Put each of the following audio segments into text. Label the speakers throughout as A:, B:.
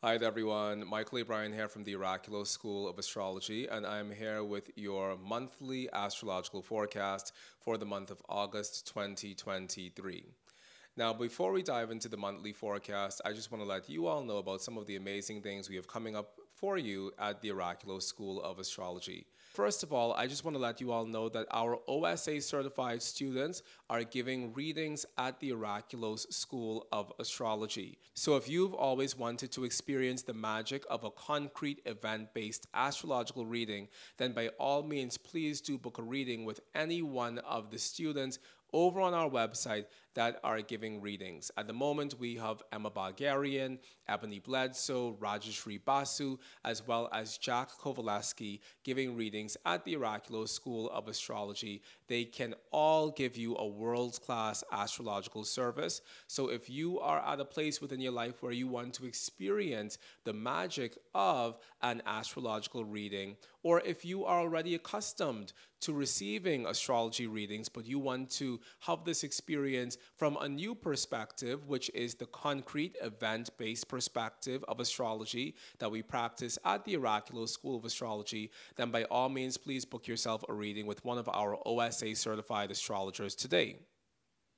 A: Hi everyone, Michael A. Bryan here from the Oraculo School of Astrology, and I'm here with your monthly astrological forecast for the month of August 2023. Now, before we dive into the monthly forecast, I just want to let you all know about some of the amazing things we have coming up for you at the Oraculo School of Astrology. First of all, I just want to let you all know that our OSA certified students are giving readings at the Oraculos School of Astrology. So if you've always wanted to experience the magic of a concrete event based astrological reading, then by all means, please do book a reading with any one of the students over on our website that are giving readings. At the moment, we have Emma Bulgarian, Ebony Bledsoe, Rajeshri Basu, as well as Jack Kovaleski giving readings at the Oraculo School of Astrology. They can all give you a world class astrological service. So if you are at a place within your life where you want to experience the magic of an astrological reading, or if you are already accustomed to receiving astrology readings, but you want to have this experience from a new perspective, which is the concrete event based perspective of astrology that we practice at the Oraculo School of Astrology, then by all means, please book yourself a reading with one of our OSA certified astrologers today.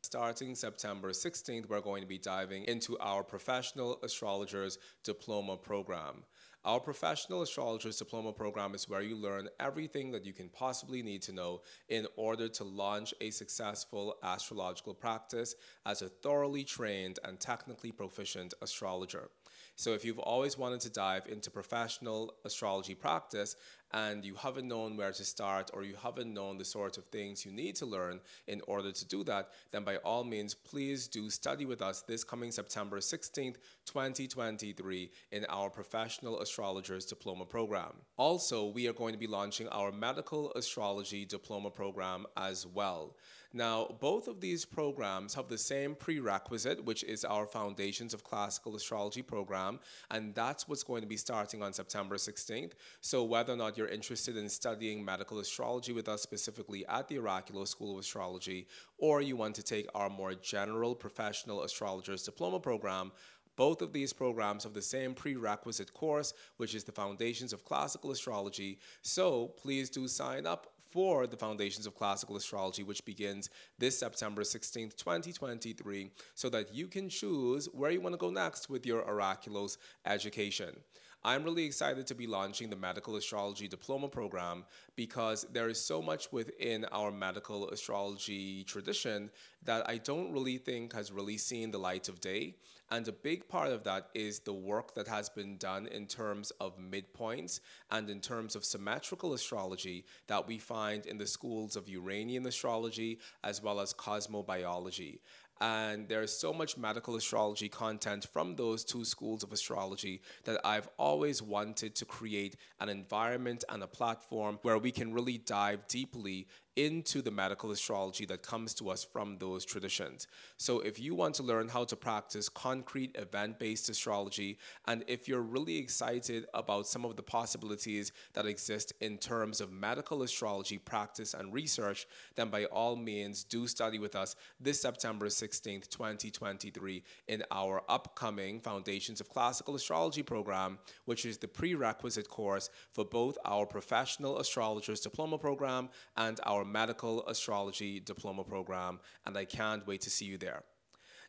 A: Starting September 16th, we're going to be diving into our Professional Astrologers Diploma Program. Our Professional Astrologers Diploma program is where you learn everything that you can possibly need to know in order to launch a successful astrological practice as a thoroughly trained and technically proficient astrologer. So, if you've always wanted to dive into professional astrology practice and you haven't known where to start or you haven't known the sort of things you need to learn in order to do that, then by all means, please do study with us this coming September 16th, 2023, in our Professional Astrologers Diploma Program. Also, we are going to be launching our Medical Astrology Diploma Program as well. Now, both of these programs have the same prerequisite, which is our Foundations of Classical Astrology program, and that's what's going to be starting on September 16th. So, whether or not you're interested in studying medical astrology with us specifically at the Oraculo School of Astrology, or you want to take our more general professional astrologers diploma program, both of these programs have the same prerequisite course, which is the Foundations of Classical Astrology. So please do sign up for the Foundations of Classical Astrology, which begins this September 16th, 2023, so that you can choose where you want to go next with your Oraculos education. I'm really excited to be launching the Medical Astrology Diploma program because there is so much within our medical astrology tradition that I don't really think has really seen the light of day. And a big part of that is the work that has been done in terms of midpoints and in terms of symmetrical astrology that we find in the schools of Uranian astrology as well as cosmobiology. And there's so much medical astrology content from those two schools of astrology that I've always wanted to create an environment and a platform where we can really dive deeply into the medical astrology that comes to us from those traditions. So, if you want to learn how to practice concrete event based astrology, and if you're really excited about some of the possibilities that exist in terms of medical astrology practice and research, then by all means do study with us this September 16th, 2023, in our upcoming Foundations of Classical Astrology program, which is the prerequisite course for both our Professional Astrologers Diploma program and our medical astrology diploma program, and I can't wait to see you there.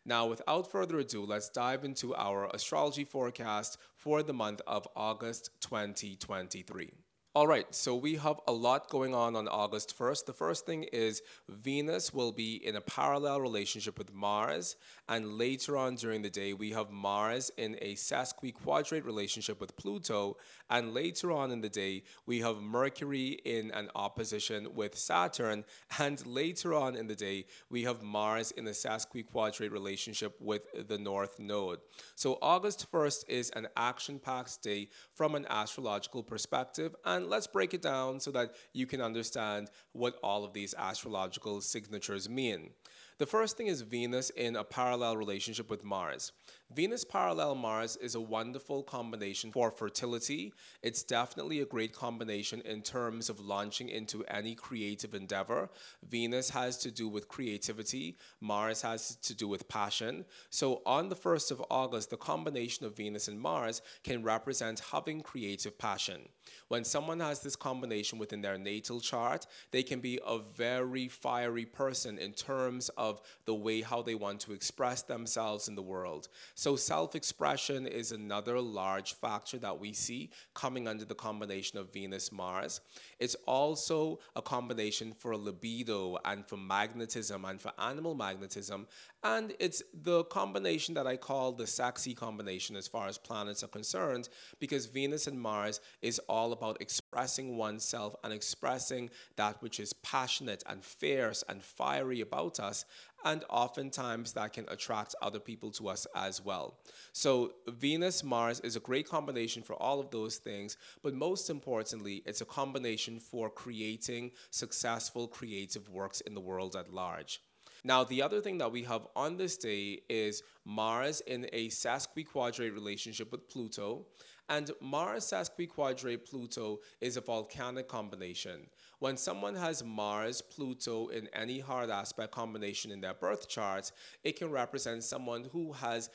A: Now, without further ado, let's dive into our astrology forecast for the month of August 2023. All right, so we have a lot going on on August 1st. The first thing is Venus will be in a parallel relationship with Mars, and later on during the day, we have Mars in a sesquiquadrate relationship with Pluto, and later on in the day, we have Mercury in an opposition with Saturn, and later on in the day, we have Mars in a sesquiquadrate relationship with the North Node. So August 1st is an action packed day from an astrological perspective. And and let's break it down so that you can understand what all of these astrological signatures mean. The first thing is Venus in a parallel relationship with Mars. Venus parallel Mars is a wonderful combination for fertility. It's definitely a great combination in terms of launching into any creative endeavor. Venus has to do with creativity, Mars has to do with passion. So on the 1st of August, the combination of Venus and Mars can represent having creative passion. When someone has this combination within their natal chart, they can be a very fiery person in terms of the way how they want to express themselves in the world. So self expression is another large factor that we see coming under the combination of Venus Mars. It's also a combination for libido and for magnetism and for animal magnetism. And it's the combination that I call the sexy combination as far as planets are concerned, because Venus and Mars is all about expressing oneself and expressing that which is passionate and fierce and fiery about us and oftentimes that can attract other people to us as well. So, Venus Mars is a great combination for all of those things, but most importantly, it's a combination for creating successful creative works in the world at large. Now, the other thing that we have on this day is Mars in a sesquiquadrate relationship with Pluto. And Mars sesquiquadrate Pluto is a volcanic combination. When someone has Mars, Pluto in any hard aspect combination in their birth chart, it can represent someone who has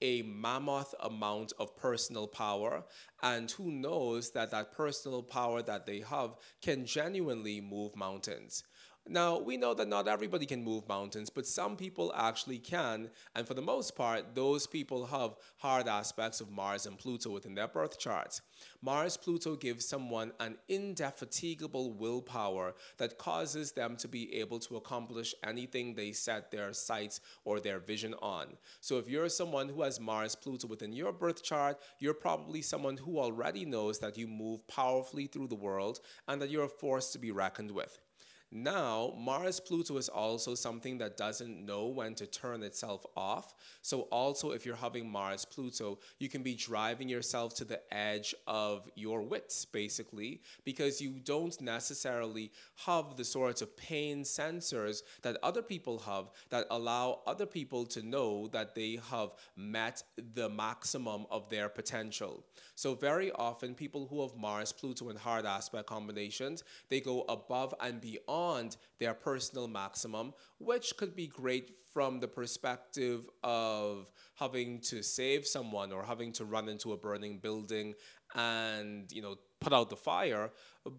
A: a mammoth amount of personal power and who knows that that personal power that they have can genuinely move mountains. Now, we know that not everybody can move mountains, but some people actually can. And for the most part, those people have hard aspects of Mars and Pluto within their birth charts. Mars Pluto gives someone an indefatigable willpower that causes them to be able to accomplish anything they set their sights or their vision on. So, if you're someone who has Mars Pluto within your birth chart, you're probably someone who already knows that you move powerfully through the world and that you're a force to be reckoned with. Now, Mars Pluto is also something that doesn't know when to turn itself off. So, also, if you're having Mars Pluto, you can be driving yourself to the edge of your wits, basically, because you don't necessarily have the sorts of pain sensors that other people have that allow other people to know that they have met the maximum of their potential. So, very often, people who have Mars Pluto and hard aspect combinations, they go above and beyond beyond their personal maximum, which could be great from the perspective of having to save someone or having to run into a burning building and, you know, put out the fire.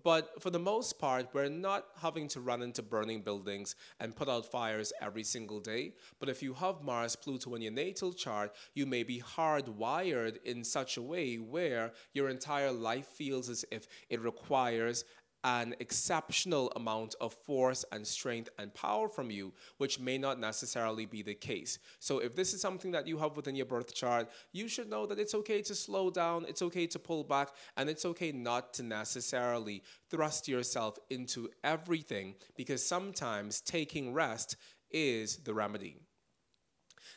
A: But for the most part, we're not having to run into burning buildings and put out fires every single day. But if you have Mars, Pluto in your natal chart, you may be hardwired in such a way where your entire life feels as if it requires an exceptional amount of force and strength and power from you, which may not necessarily be the case. So, if this is something that you have within your birth chart, you should know that it's okay to slow down, it's okay to pull back, and it's okay not to necessarily thrust yourself into everything because sometimes taking rest is the remedy.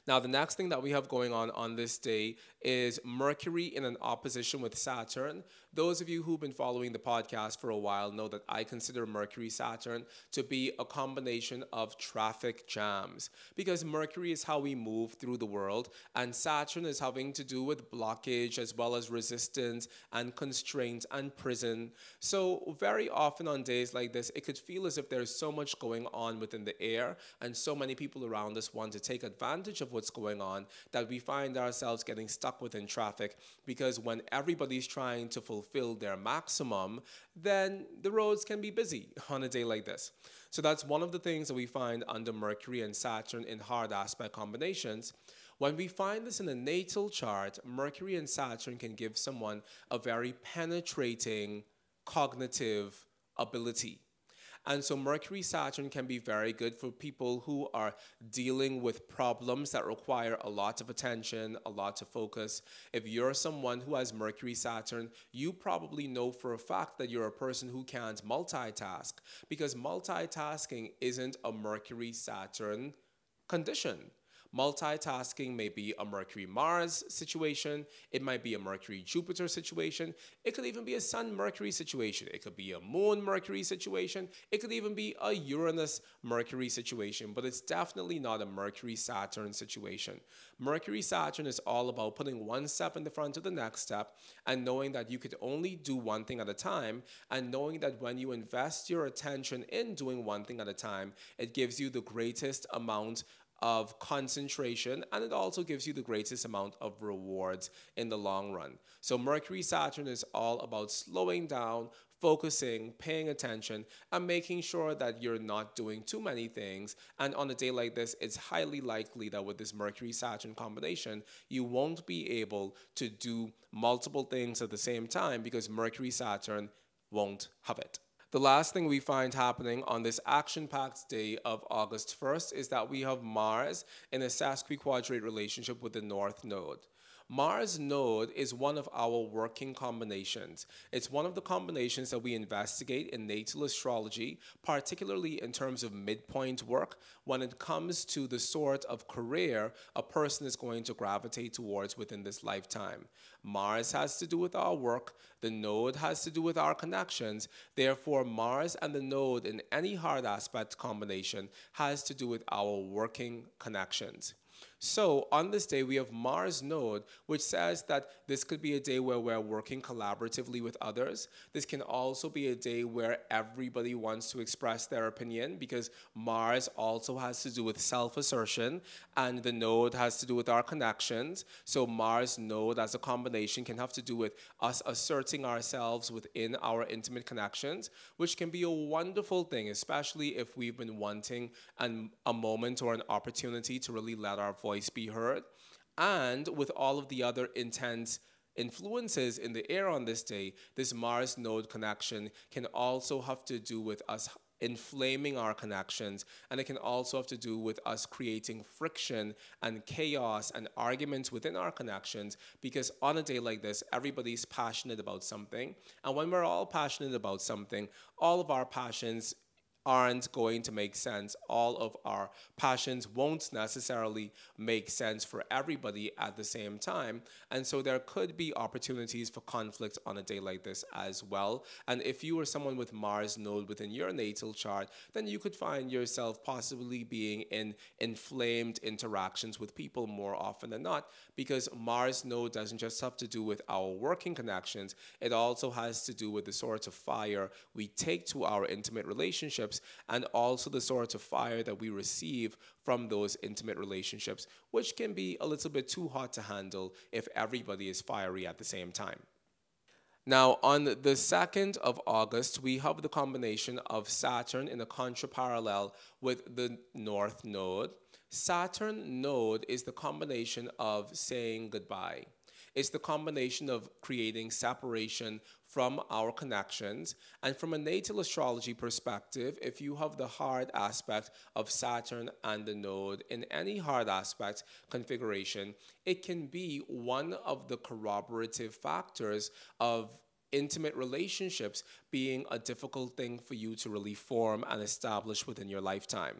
A: Now, the next thing that we have going on on this day is Mercury in an opposition with Saturn. Those of you who've been following the podcast for a while know that I consider Mercury Saturn to be a combination of traffic jams because Mercury is how we move through the world, and Saturn is having to do with blockage as well as resistance and constraint and prison. So, very often on days like this, it could feel as if there's so much going on within the air, and so many people around us want to take advantage of what's going on that we find ourselves getting stuck within traffic because when everybody's trying to fulfill their maximum, then the roads can be busy on a day like this. So that's one of the things that we find under Mercury and Saturn in hard aspect combinations. When we find this in a natal chart, Mercury and Saturn can give someone a very penetrating cognitive ability. And so Mercury Saturn can be very good for people who are dealing with problems that require a lot of attention, a lot of focus. If you're someone who has Mercury Saturn, you probably know for a fact that you're a person who can't multitask because multitasking isn't a Mercury Saturn condition. Multitasking may be a Mercury Mars situation, it might be a Mercury Jupiter situation, it could even be a Sun Mercury situation, it could be a Moon Mercury situation, it could even be a Uranus Mercury situation, but it's definitely not a Mercury Saturn situation. Mercury Saturn is all about putting one step in the front of the next step and knowing that you could only do one thing at a time, and knowing that when you invest your attention in doing one thing at a time, it gives you the greatest amount of concentration and it also gives you the greatest amount of rewards in the long run. So, Mercury Saturn is all about slowing down, focusing, paying attention, and making sure that you're not doing too many things. And on a day like this, it's highly likely that with this Mercury Saturn combination, you won't be able to do multiple things at the same time because Mercury Saturn won't have it. The last thing we find happening on this action packed day of August 1st is that we have Mars in a sesquiquadrate relationship with the North Node. Mars node is one of our working combinations. It's one of the combinations that we investigate in natal astrology, particularly in terms of midpoint work, when it comes to the sort of career a person is going to gravitate towards within this lifetime. Mars has to do with our work, the node has to do with our connections. Therefore, Mars and the node in any hard aspect combination has to do with our working connections. So on this day, we have Mars node, which says that this could be a day where we're working collaboratively with others. This can also be a day where everybody wants to express their opinion because Mars also has to do with self assertion and the node has to do with our connections. So Mars node as a combination can have to do with us asserting ourselves within our intimate connections, which can be a wonderful thing, especially if we've been wanting an, a moment or an opportunity to really let our voice be heard. And with all of the other intense influences in the air on this day, this Mars node connection can also have to do with us inflaming our connections, and it can also have to do with us creating friction and chaos and arguments within our connections because on a day like this, everybody's passionate about something. And when we're all passionate about something, all of our passions aren't going to make sense. All of our passions won't necessarily make sense for everybody at the same time. And so there could be opportunities for conflict on a day like this as well. And if you are someone with Mars node within your natal chart, then you could find yourself possibly being in inflamed interactions with people more often than not because Mars node doesn't just have to do with our working connections, it also has to do with the sorts of fire we take to our intimate relationships relationships and also the sort of fire that we receive from those intimate relationships, which can be a little bit too hot to handle if everybody is fiery at the same time. Now, on the 2nd of August, we have the combination of Saturn in a contraparallel with the North Node. Saturn node is the combination of saying goodbye. It's the combination of creating separation from our connections. And from a natal astrology perspective, if you have the hard aspect of Saturn and the node in any hard aspect configuration, it can be one of the corroborative factors of intimate relationships being a difficult thing for you to really form and establish within your lifetime.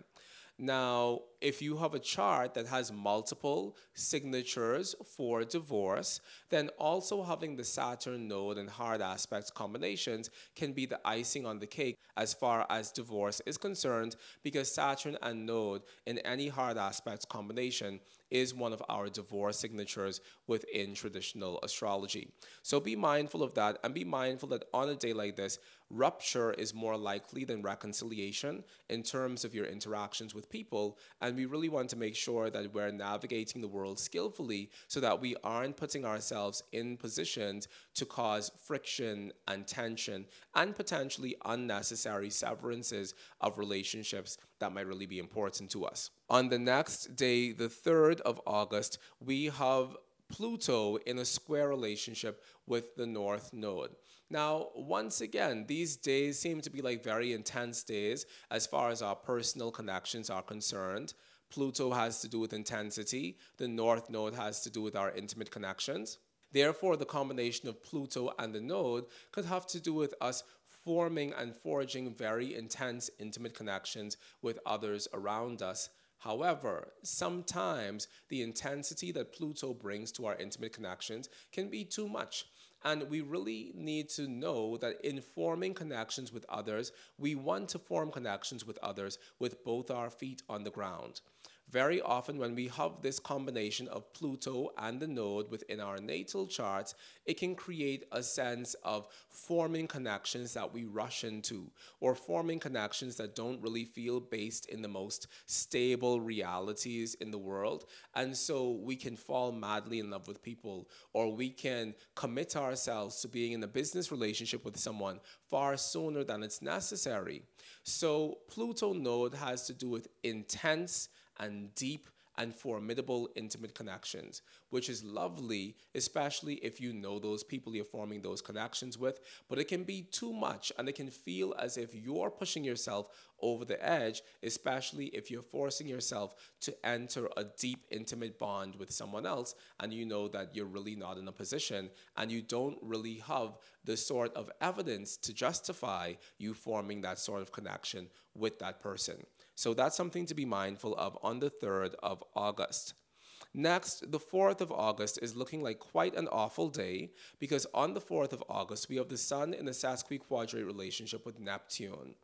A: Now, if you have a chart that has multiple signatures for divorce, then also having the Saturn node and hard aspects combinations can be the icing on the cake as far as divorce is concerned, because Saturn and node in any hard aspects combination is one of our divorce signatures within traditional astrology. So be mindful of that and be mindful that on a day like this, rupture is more likely than reconciliation in terms of your interactions with people. And we really want to make sure that we're navigating the world skillfully so that we aren't putting ourselves in positions to cause friction and tension and potentially unnecessary severances of relationships that might really be important to us. On the next day, the 3rd of August, we have Pluto in a square relationship with the North Node. Now, once again, these days seem to be like very intense days as far as our personal connections are concerned. Pluto has to do with intensity, the North Node has to do with our intimate connections. Therefore, the combination of Pluto and the node could have to do with us forming and forging very intense, intimate connections with others around us However, sometimes the intensity that Pluto brings to our intimate connections can be too much. And we really need to know that in forming connections with others, we want to form connections with others with both our feet on the ground. Very often, when we have this combination of Pluto and the node within our natal charts, it can create a sense of forming connections that we rush into, or forming connections that don't really feel based in the most stable realities in the world. And so we can fall madly in love with people, or we can commit ourselves to being in a business relationship with someone far sooner than it's necessary. So, Pluto node has to do with intense and deep and formidable intimate connections, which is lovely, especially if you know those people you're forming those connections with. But it can be too much and it can feel as if you're pushing yourself over the edge, especially if you're forcing yourself to enter a deep, intimate bond with someone else and you know that you're really not in a position and you don't really have the sort of evidence to justify you forming that sort of connection with that person. So that's something to be mindful of on the 3rd of August. Next, the 4th of August is looking like quite an awful day because on the 4th of August, we have the Sun in a sesquiquadrate relationship with Neptune.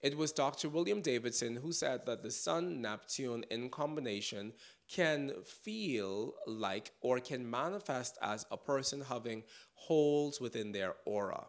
A: It was Dr. William Davidson who said that the Sun Neptune in combination can feel like or can manifest as a person having holes within their aura.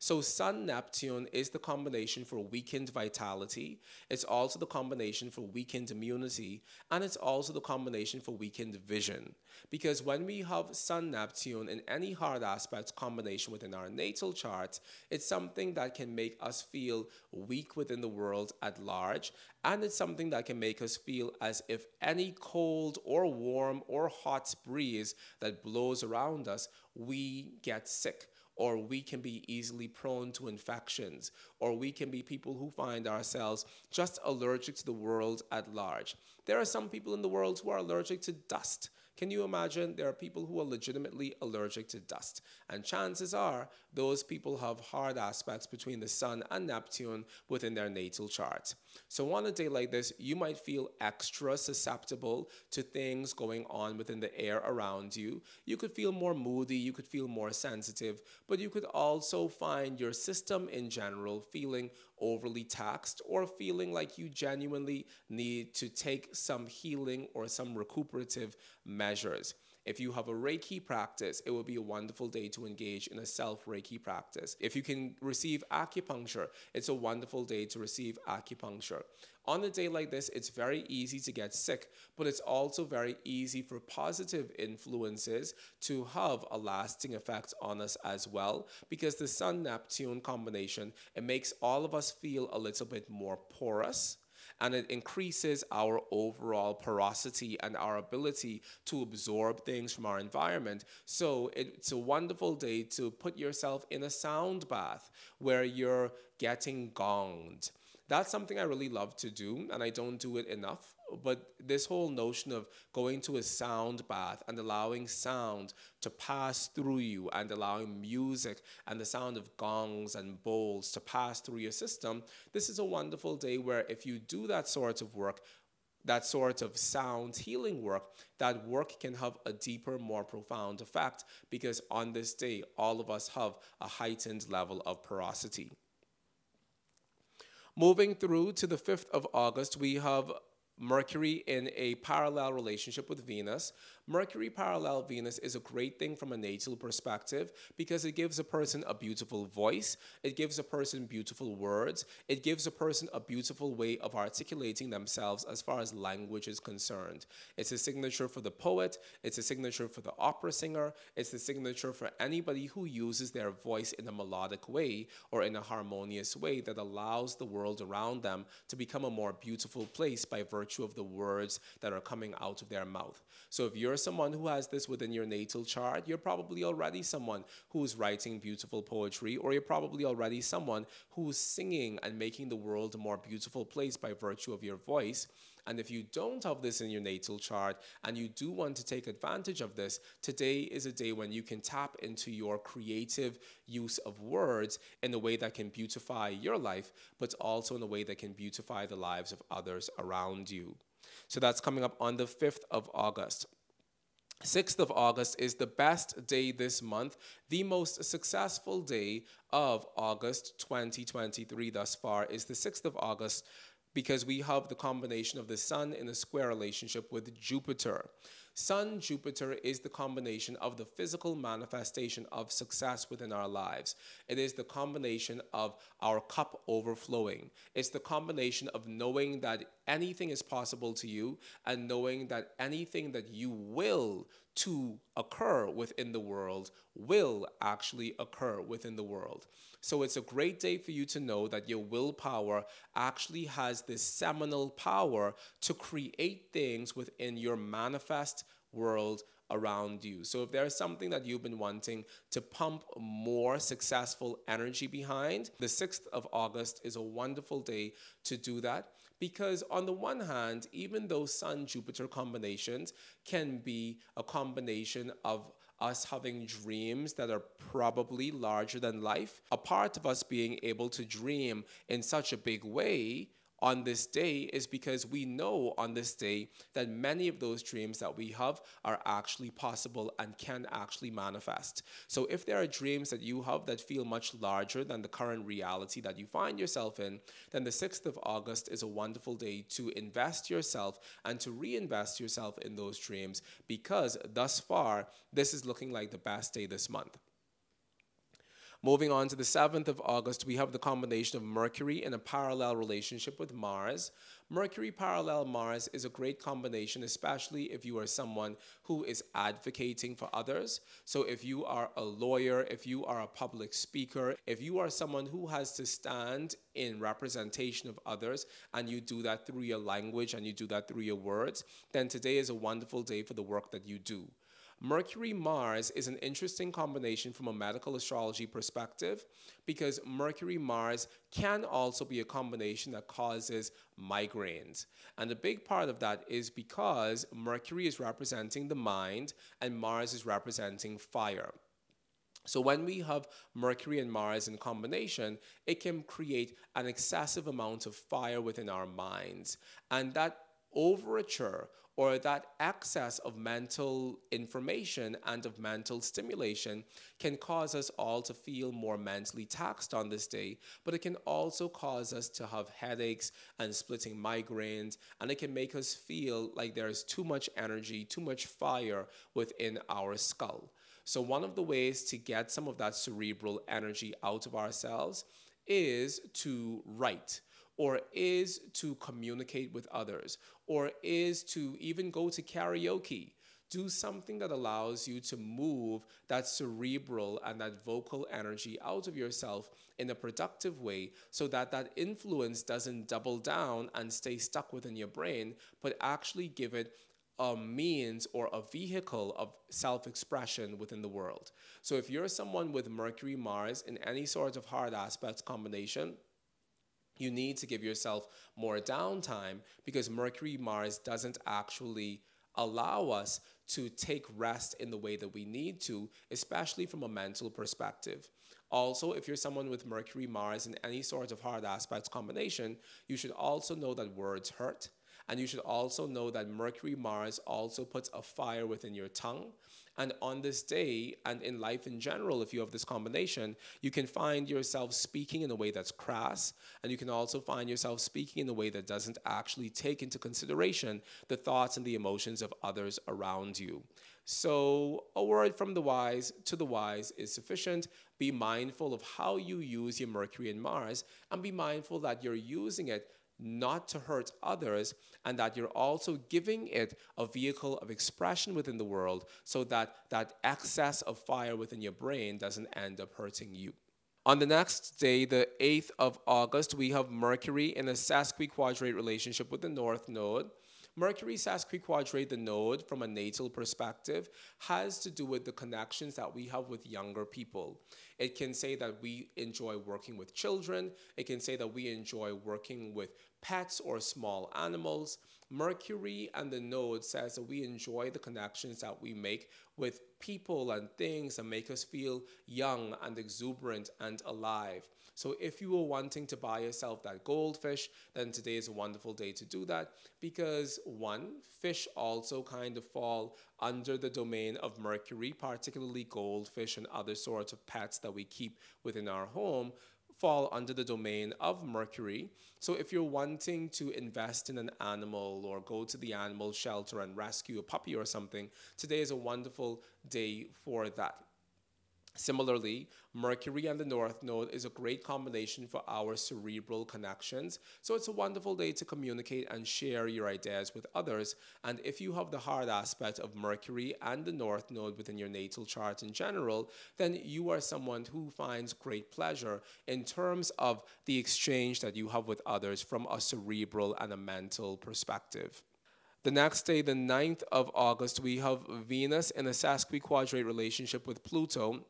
A: So Sun Neptune is the combination for weakened vitality. It's also the combination for weakened immunity. And it's also the combination for weakened vision. Because when we have Sun Neptune in any hard aspect combination within our natal chart, it's something that can make us feel weak within the world at large. And it's something that can make us feel as if any cold or warm or hot breeze that blows around us, we get sick or we can be easily prone to infections, or we can be people who find ourselves just allergic to the world at large. There are some people in the world who are allergic to dust. Can you imagine? There are people who are legitimately allergic to dust. And chances are those people have hard aspects between the Sun and Neptune within their natal chart. So on a day like this, you might feel extra susceptible to things going on within the air around you. You could feel more moody, you could feel more sensitive, but you could also find your system in general feeling overly taxed or feeling like you genuinely need to take some healing or some recuperative measures. If you have a Reiki practice, it will be a wonderful day to engage in a self Reiki practice. If you can receive acupuncture, it's a wonderful day to receive acupuncture. On a day like this, it's very easy to get sick, but it's also very easy for positive influences to have a lasting effect on us as well because the Sun Neptune combination, it makes all of us feel a little bit more porous and it increases our overall porosity and our ability to absorb things from our environment. So it's a wonderful day to put yourself in a sound bath where you're getting gonged. That's something I really love to do, and I don't do it enough but this whole notion of going to a sound bath and allowing sound to pass through you and allowing music and the sound of gongs and bowls to pass through your system, this is a wonderful day where if you do that sort of work, that sort of sound healing work, that work can have a deeper, more profound effect because on this day, all of us have a heightened level of porosity. Moving through to the 5th of August, we have Mercury in a parallel relationship with Venus. Mercury parallel Venus is a great thing from a natal perspective because it gives a person a beautiful voice, it gives a person beautiful words, it gives a person a beautiful way of articulating themselves as far as language is concerned. It's a signature for the poet, it's a signature for the opera singer, it's a signature for anybody who uses their voice in a melodic way or in a harmonious way that allows the world around them to become a more beautiful place by virtue of the words that are coming out of their mouth. So if you're someone who has this within your natal chart, you're probably already someone who's writing beautiful poetry, or you're probably already someone who's singing and making the world a more beautiful place by virtue of your voice. And if you don't have this in your natal chart and you do want to take advantage of this, today is a day when you can tap into your creative use of words in a way that can beautify your life, but also in a way that can beautify the lives of others around you. So that's coming up on the 5th of August. 6th of August is the best day this month, the most successful day of August 2023 thus far is the 6th of August because we have the combination of the Sun in a square relationship with Jupiter. Sun Jupiter is the combination of the physical manifestation of success within our lives. It is the combination of our cup overflowing. It's the combination of knowing that anything is possible to you and knowing that anything that you will to occur within the world will actually occur within the world. So it's a great day for you to know that your willpower actually has this seminal power to create things within your manifest world around you. So if there's something that you've been wanting to pump more successful energy behind, the 6th of August is a wonderful day to do that because on the one hand, even though Sun Jupiter combinations can be a combination of us having dreams that are probably larger than life, a part of us being able to dream in such a big way on this day is because we know on this day that many of those dreams that we have are actually possible and can actually manifest. So, if there are dreams that you have that feel much larger than the current reality that you find yourself in, then the 6th of August is a wonderful day to invest yourself and to reinvest yourself in those dreams because thus far, this is looking like the best day this month. Moving on to the 7th of August, we have the combination of Mercury in a parallel relationship with Mars. Mercury parallel Mars is a great combination, especially if you are someone who is advocating for others. So, if you are a lawyer, if you are a public speaker, if you are someone who has to stand in representation of others and you do that through your language and you do that through your words, then today is a wonderful day for the work that you do. Mercury Mars is an interesting combination from a medical astrology perspective because Mercury Mars can also be a combination that causes migraines. And a big part of that is because Mercury is representing the mind and Mars is representing fire. So when we have Mercury and Mars in combination, it can create an excessive amount of fire within our minds. And that overture or that excess of mental information and of mental stimulation can cause us all to feel more mentally taxed on this day, but it can also cause us to have headaches and splitting migraines, and it can make us feel like there's too much energy, too much fire within our skull. So, one of the ways to get some of that cerebral energy out of ourselves is to write or is to communicate with others, or is to even go to karaoke. Do something that allows you to move that cerebral and that vocal energy out of yourself in a productive way so that that influence doesn't double down and stay stuck within your brain, but actually give it a means or a vehicle of self expression within the world. So, if you're someone with Mercury, Mars in any sort of hard aspects combination, you need to give yourself more downtime because Mercury Mars doesn't actually allow us to take rest in the way that we need to, especially from a mental perspective. Also, if you're someone with Mercury Mars in any sort of hard aspects combination, you should also know that words hurt. And you should also know that Mercury Mars also puts a fire within your tongue. And on this day, and in life in general, if you have this combination, you can find yourself speaking in a way that's crass, and you can also find yourself speaking in a way that doesn't actually take into consideration the thoughts and the emotions of others around you. So, a word from the wise to the wise is sufficient. Be mindful of how you use your Mercury and Mars, and be mindful that you're using it not to hurt others, and that you're also giving it a vehicle of expression within the world so that that excess of fire within your brain doesn't end up hurting you. On the next day, the 8th of August, we have Mercury in a sesquiquadrate relationship with the North Node. Mercury sesquiquadrate the node from a natal perspective has to do with the connections that we have with younger people. It can say that we enjoy working with children. It can say that we enjoy working with pets or small animals. Mercury and the node says that we enjoy the connections that we make with people and things that make us feel young and exuberant and alive. So if you were wanting to buy yourself that goldfish, then today is a wonderful day to do that because one, fish also kind of fall under the domain of Mercury, particularly goldfish and other sorts of pets that we keep within our home fall under the domain of Mercury. So if you're wanting to invest in an animal or go to the animal shelter and rescue a puppy or something, today is a wonderful day for that. Similarly, Mercury and the North Node is a great combination for our cerebral connections. So it's a wonderful day to communicate and share your ideas with others. And if you have the hard aspect of Mercury and the North Node within your natal chart in general, then you are someone who finds great pleasure in terms of the exchange that you have with others from a cerebral and a mental perspective. The next day, the 9th of August, we have Venus in a sesquiquadrate relationship with Pluto.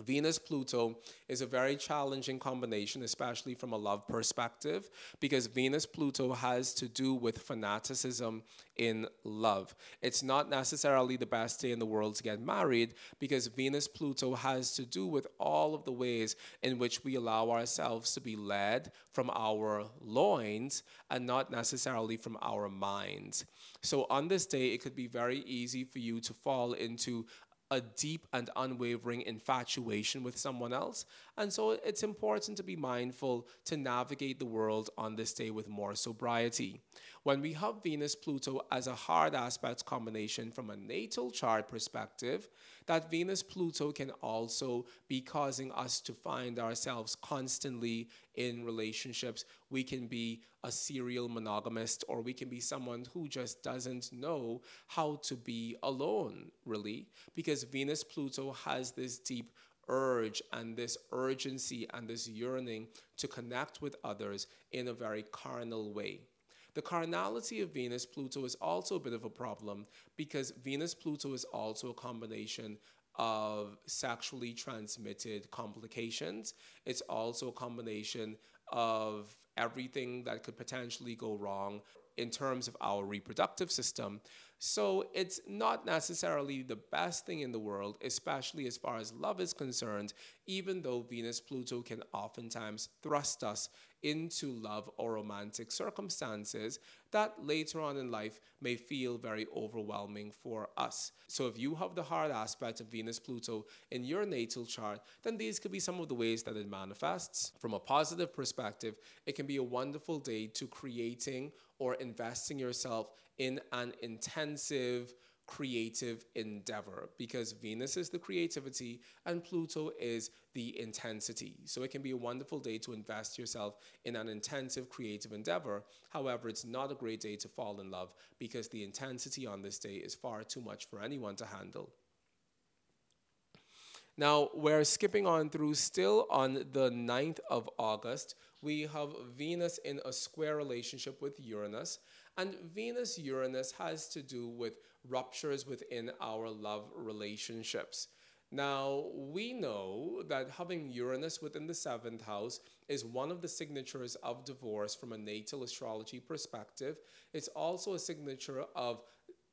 A: Venus Pluto is a very challenging combination, especially from a love perspective, because Venus Pluto has to do with fanaticism in love. It's not necessarily the best day in the world to get married, because Venus Pluto has to do with all of the ways in which we allow ourselves to be led from our loins and not necessarily from our minds. So, on this day, it could be very easy for you to fall into a deep and unwavering infatuation with someone else. And so it's important to be mindful to navigate the world on this day with more sobriety. When we have Venus Pluto as a hard aspect combination from a natal chart perspective, that Venus Pluto can also be causing us to find ourselves constantly in relationships. We can be a serial monogamist, or we can be someone who just doesn't know how to be alone, really, because Venus Pluto has this deep urge and this urgency and this yearning to connect with others in a very carnal way. The carnality of Venus Pluto is also a bit of a problem because Venus Pluto is also a combination of sexually transmitted complications. It's also a combination of everything that could potentially go wrong in terms of our reproductive system. So it's not necessarily the best thing in the world, especially as far as love is concerned, even though Venus Pluto can oftentimes thrust us into love or romantic circumstances that later on in life may feel very overwhelming for us. So, if you have the hard aspect of Venus Pluto in your natal chart, then these could be some of the ways that it manifests. From a positive perspective, it can be a wonderful day to creating or investing yourself in an intensive creative endeavor because Venus is the creativity and Pluto is the intensity. So it can be a wonderful day to invest yourself in an intensive creative endeavor. However, it's not a great day to fall in love because the intensity on this day is far too much for anyone to handle. Now, we're skipping on through still on the 9th of August. We have Venus in a square relationship with Uranus. And Venus Uranus has to do with ruptures within our love relationships. Now, we know that having Uranus within the seventh house is one of the signatures of divorce from a natal astrology perspective. It's also a signature of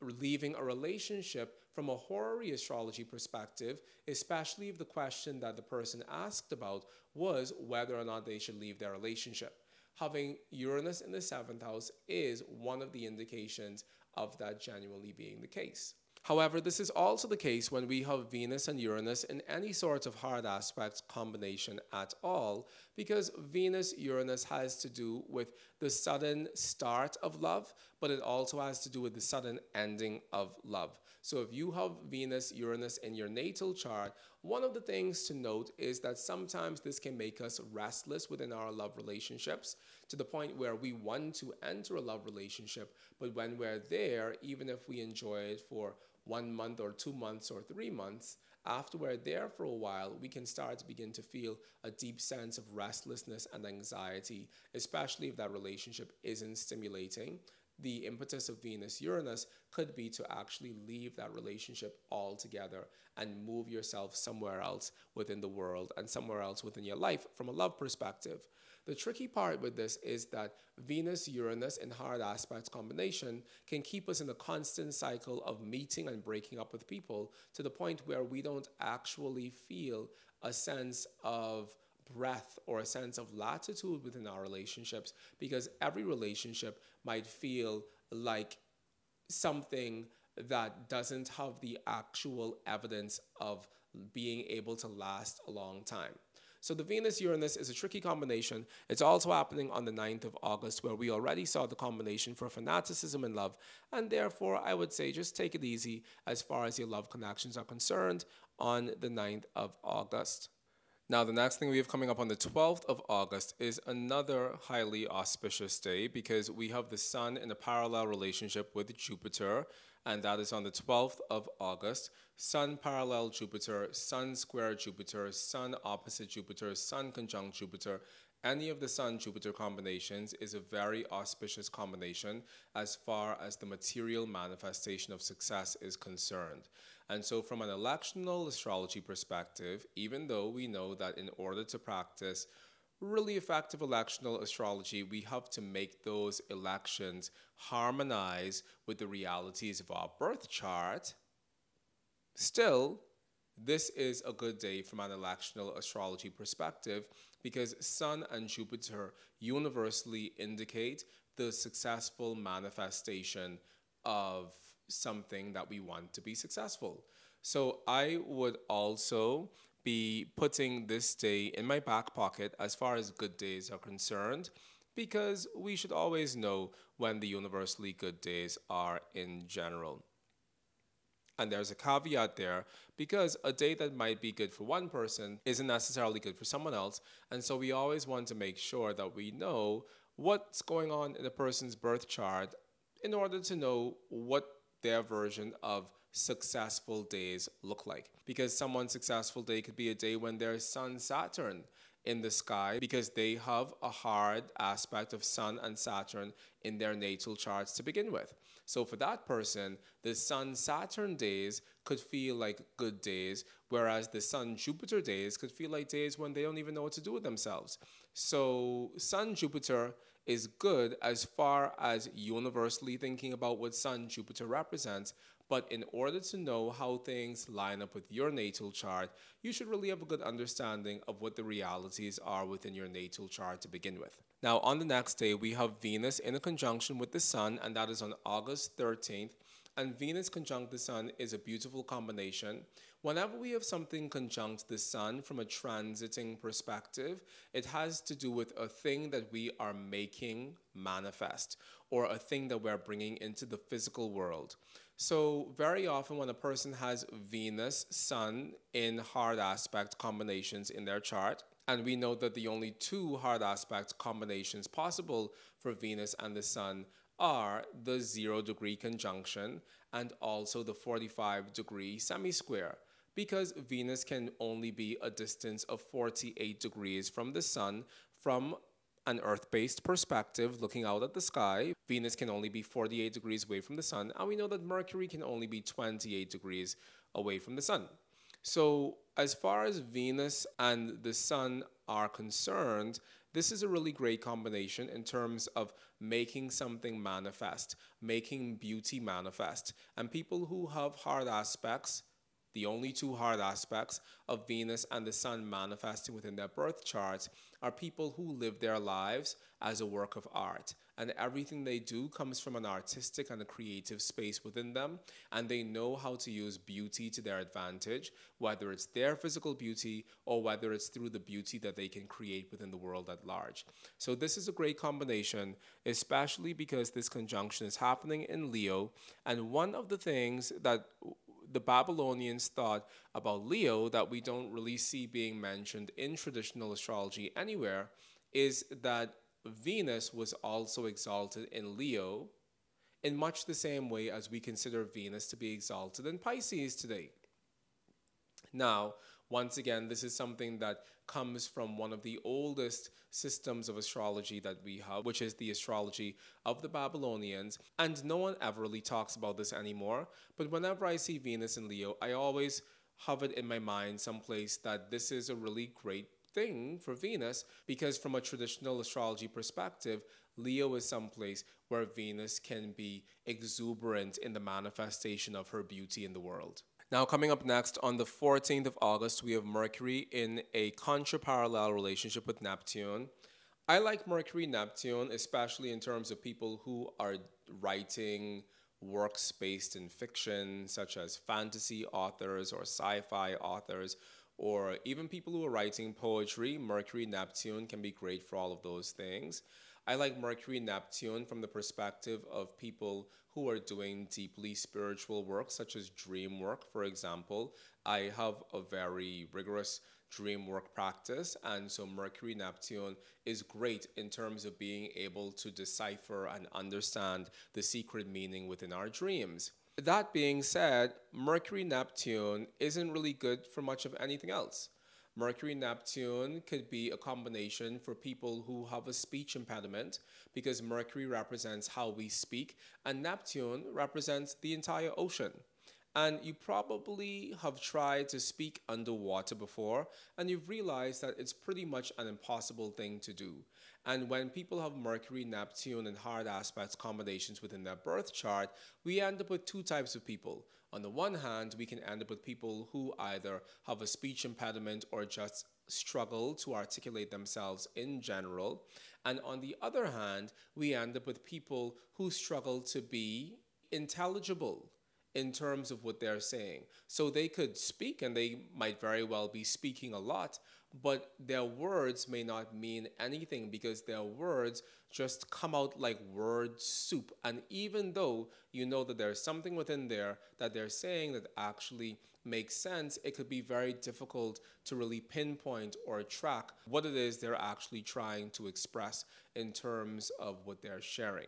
A: leaving a relationship from a horary astrology perspective, especially if the question that the person asked about was whether or not they should leave their relationship. Having Uranus in the seventh house is one of the indications of that genuinely being the case. However, this is also the case when we have Venus and Uranus in any sort of hard aspect combination at all, because Venus Uranus has to do with the sudden start of love, but it also has to do with the sudden ending of love. So if you have Venus Uranus in your natal chart, one of the things to note is that sometimes this can make us restless within our love relationships to the point where we want to enter a love relationship, but when we're there, even if we enjoy it for one month or two months or three months, after we're there for a while, we can start to begin to feel a deep sense of restlessness and anxiety, especially if that relationship isn't stimulating the impetus of Venus Uranus could be to actually leave that relationship altogether and move yourself somewhere else within the world and somewhere else within your life from a love perspective. The tricky part with this is that Venus Uranus in hard aspects combination can keep us in a constant cycle of meeting and breaking up with people to the point where we don't actually feel a sense of breath or a sense of latitude within our relationships because every relationship might feel like something that doesn't have the actual evidence of being able to last a long time. So the Venus Uranus is a tricky combination. It's also happening on the 9th of August, where we already saw the combination for fanaticism and love. And therefore, I would say just take it easy as far as your love connections are concerned on the 9th of August. Now, the next thing we have coming up on the 12th of August is another highly auspicious day because we have the Sun in a parallel relationship with Jupiter, and that is on the 12th of August. Sun parallel Jupiter, Sun square Jupiter, Sun opposite Jupiter, Sun conjunct Jupiter. Any of the Sun Jupiter combinations is a very auspicious combination as far as the material manifestation of success is concerned. And so, from an electional astrology perspective, even though we know that in order to practice really effective electional astrology, we have to make those elections harmonize with the realities of our birth chart. Still, this is a good day from an electional astrology perspective because Sun and Jupiter universally indicate the successful manifestation of something that we want to be successful. So I would also be putting this day in my back pocket as far as good days are concerned because we should always know when the universally good days are in general. And there's a caveat there because a date that might be good for one person isn't necessarily good for someone else. And so we always want to make sure that we know what's going on in a person's birth chart in order to know what their version of successful days look like. Because someone's successful day could be a day when there's Sun Saturn in the sky because they have a hard aspect of Sun and Saturn in their natal charts to begin with. So for that person, the Sun Saturn days could feel like good days, whereas the Sun Jupiter days could feel like days when they don't even know what to do with themselves. So Sun Jupiter is good as far as universally thinking about what Sun Jupiter represents. But in order to know how things line up with your natal chart, you should really have a good understanding of what the realities are within your natal chart to begin with. Now, on the next day, we have Venus in a conjunction with the Sun, and that is on August 13th. And Venus conjunct the Sun is a beautiful combination. Whenever we have something conjunct the Sun from a transiting perspective, it has to do with a thing that we are making manifest or a thing that we're bringing into the physical world. So, very often, when a person has Venus, Sun in hard aspect combinations in their chart, and we know that the only two hard aspect combinations possible for Venus and the Sun are the zero degree conjunction and also the 45 degree semi-square because Venus can only be a distance of 48 degrees from the sun from an earth-based perspective looking out at the sky venus can only be 48 degrees away from the sun and we know that mercury can only be 28 degrees away from the sun so as far as venus and the sun are concerned this is a really great combination in terms of making something manifest, making beauty manifest. And people who have hard aspects, the only two hard aspects of Venus and the Sun manifesting within their birth charts are people who live their lives as a work of art. And everything they do comes from an artistic and a creative space within them. And they know how to use beauty to their advantage whether it's their physical beauty or whether it's through the beauty that they can create within the world at large. So this is a great combination especially because this conjunction is happening in leo. And one of the things that the Babylonians thought about Leo that we don't really see being mentioned in traditional astrology anywhere is that Venus was also exalted in Leo in much the same way as we consider Venus to be exalted in Pisces today. Now, once again, this is something that comes from one of the oldest systems of astrology that we have, which is the astrology of the Babylonians. And no one ever really talks about this anymore. But whenever I see Venus in Leo, I always have it in my mind someplace that this is a really great thing for Venus because, from a traditional astrology perspective, Leo is someplace where Venus can be exuberant in the manifestation of her beauty in the world. Now, coming up next on the 14th of August, we have Mercury in a contraparallel relationship with Neptune. I like Mercury Neptune, especially in terms of people who are writing works based in fiction, such as fantasy authors or sci fi authors, or even people who are writing poetry. Mercury Neptune can be great for all of those things. I like Mercury Neptune from the perspective of people who are doing deeply spiritual work, such as dream work, for example. I have a very rigorous dream work practice, and so Mercury Neptune is great in terms of being able to decipher and understand the secret meaning within our dreams. That being said, Mercury Neptune isn't really good for much of anything else. Mercury Neptune could be a combination for people who have a speech impediment because Mercury represents how we speak and Neptune represents the entire ocean. And you probably have tried to speak underwater before and you've realized that it's pretty much an impossible thing to do. And when people have Mercury, Neptune, and hard aspects combinations within their birth chart, we end up with two types of people on the one hand, we can end up with people who either have a speech impediment or just struggle to articulate themselves in general. And on the other hand, we end up with people who struggle to be intelligible in terms of what they're saying. So they could speak and they might very well be speaking a lot, but their words may not mean anything because their words just come out like word soup. And even though you know that there's something within there that they're saying that actually makes sense, it could be very difficult to really pinpoint or track what it is they're actually trying to express in terms of what they're sharing.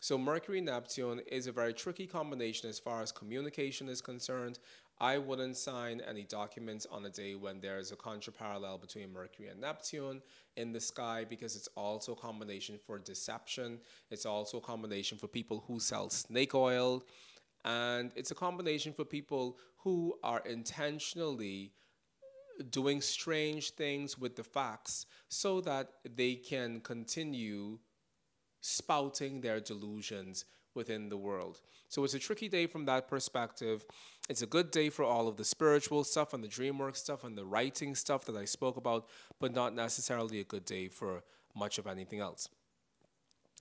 A: So, Mercury Neptune is a very tricky combination as far as communication is concerned. I wouldn't sign any documents on a day when there is a contraparallel between Mercury and Neptune in the sky because it's also a combination for deception. It's also a combination for people who sell snake oil. And it's a combination for people who are intentionally doing strange things with the facts so that they can continue spouting their delusions within the world. So it's a tricky day from that perspective. It's a good day for all of the spiritual stuff and the dream work stuff and the writing stuff that I spoke about, but not necessarily a good day for much of anything else.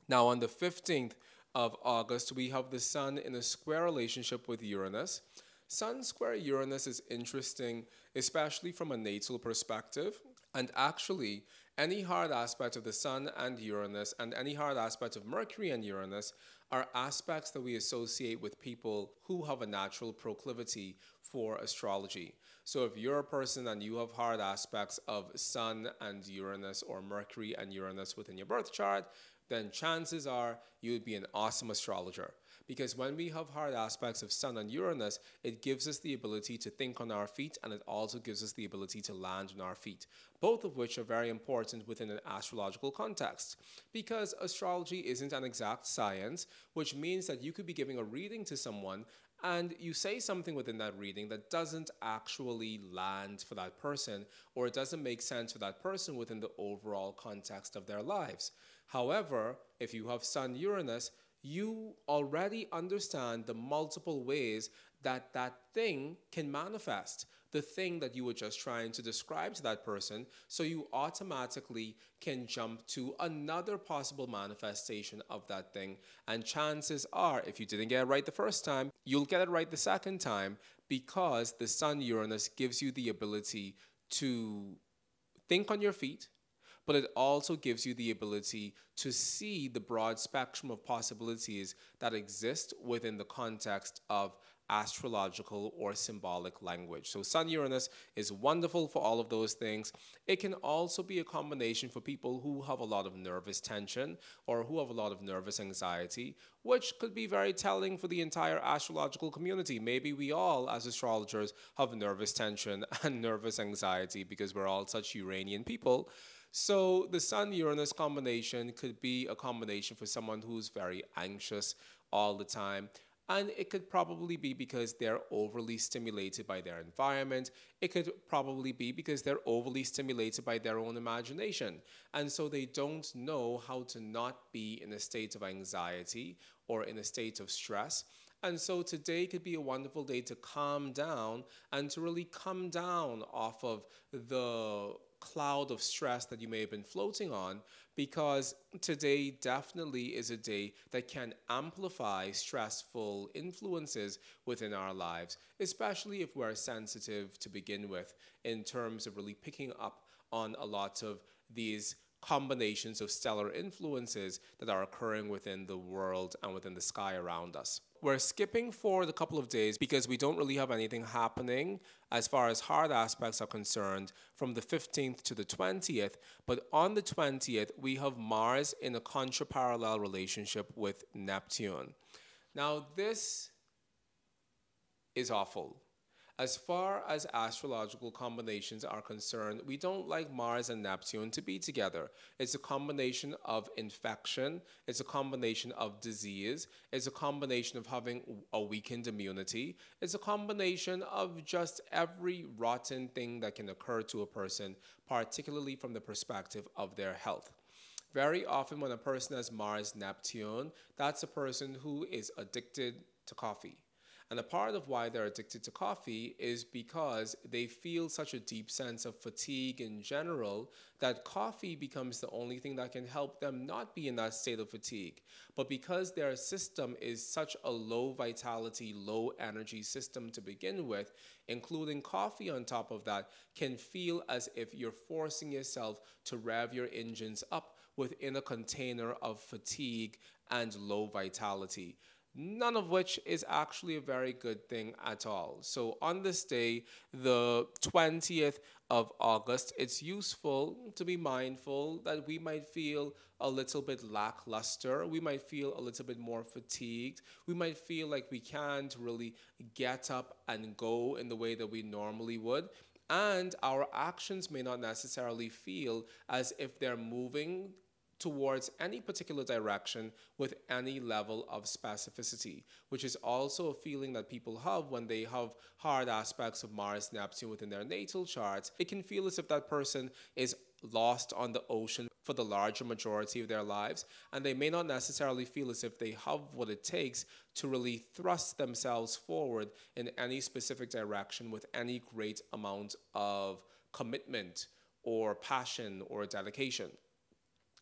A: Now, on the 15th of August, we have the Sun in a square relationship with Uranus. Sun square Uranus is interesting, especially from a natal perspective. And actually, any hard aspect of the Sun and Uranus and any hard aspect of Mercury and Uranus are aspects that we associate with people who have a natural proclivity for astrology. So if you're a person and you have hard aspects of Sun and Uranus or Mercury and Uranus within your birth chart, then chances are you would be an awesome astrologer. Because when we have hard aspects of Sun and Uranus, it gives us the ability to think on our feet and it also gives us the ability to land on our feet, both of which are very important within an astrological context. Because astrology isn't an exact science, which means that you could be giving a reading to someone and you say something within that reading that doesn't actually land for that person or it doesn't make sense for that person within the overall context of their lives. However, if you have Sun Uranus, you already understand the multiple ways that that thing can manifest, the thing that you were just trying to describe to that person. So you automatically can jump to another possible manifestation of that thing. And chances are, if you didn't get it right the first time, you'll get it right the second time because the Sun Uranus gives you the ability to think on your feet but it also gives you the ability to see the broad spectrum of possibilities that exist within the context of astrological or symbolic language. So, Sun Uranus is wonderful for all of those things. It can also be a combination for people who have a lot of nervous tension or who have a lot of nervous anxiety, which could be very telling for the entire astrological community. Maybe we all, as astrologers, have nervous tension and nervous anxiety because we're all such Uranian people. So, the Sun Uranus combination could be a combination for someone who's very anxious all the time and it could probably be because they're overly stimulated by their environment. It could probably be because they're overly stimulated by their own imagination. And so they don't know how to not be in a state of anxiety or in a state of stress. And so today could be a wonderful day to calm down and to really come down off of the cloud of stress that you may have been floating on because today definitely is a day that can amplify stressful influences within our lives, especially if we're sensitive to begin with in terms of really picking up on a lot of these combinations of stellar influences that are occurring within the world and within the sky around us. We're skipping for the couple of days because we don't really have anything happening as far as hard aspects are concerned from the 15th to the 20th. But on the 20th, we have Mars in a contraparallel relationship with Neptune. Now, this is awful. As far as astrological combinations are concerned, we don't like Mars and Neptune to be together. It's a combination of infection, it's a combination of disease, it's a combination of having a weakened immunity, it's a combination of just every rotten thing that can occur to a person, particularly from the perspective of their health. Very often, when a person has Mars Neptune, that's a person who is addicted to coffee and a part of why they're addicted to coffee is because they feel such a deep sense of fatigue in general that coffee becomes the only thing that can help them not be in that state of fatigue. But because their system is such a low vitality, low energy system to begin with, including coffee on top of that, can feel as if you're forcing yourself to rev your engines up within a container of fatigue and low vitality none of which is actually a very good thing at all. So, on this day, the 20th of August, it's useful to be mindful that we might feel a little bit lackluster. We might feel a little bit more fatigued. We might feel like we can't really get up and go in the way that we normally would. And our actions may not necessarily feel as if they're moving towards any particular direction with any level of specificity, which is also a feeling that people have when they have hard aspects of Mars Neptune within their natal charts. It can feel as if that person is lost on the ocean for the larger majority of their lives, and they may not necessarily feel as if they have what it takes to really thrust themselves forward in any specific direction with any great amount of commitment or passion or dedication.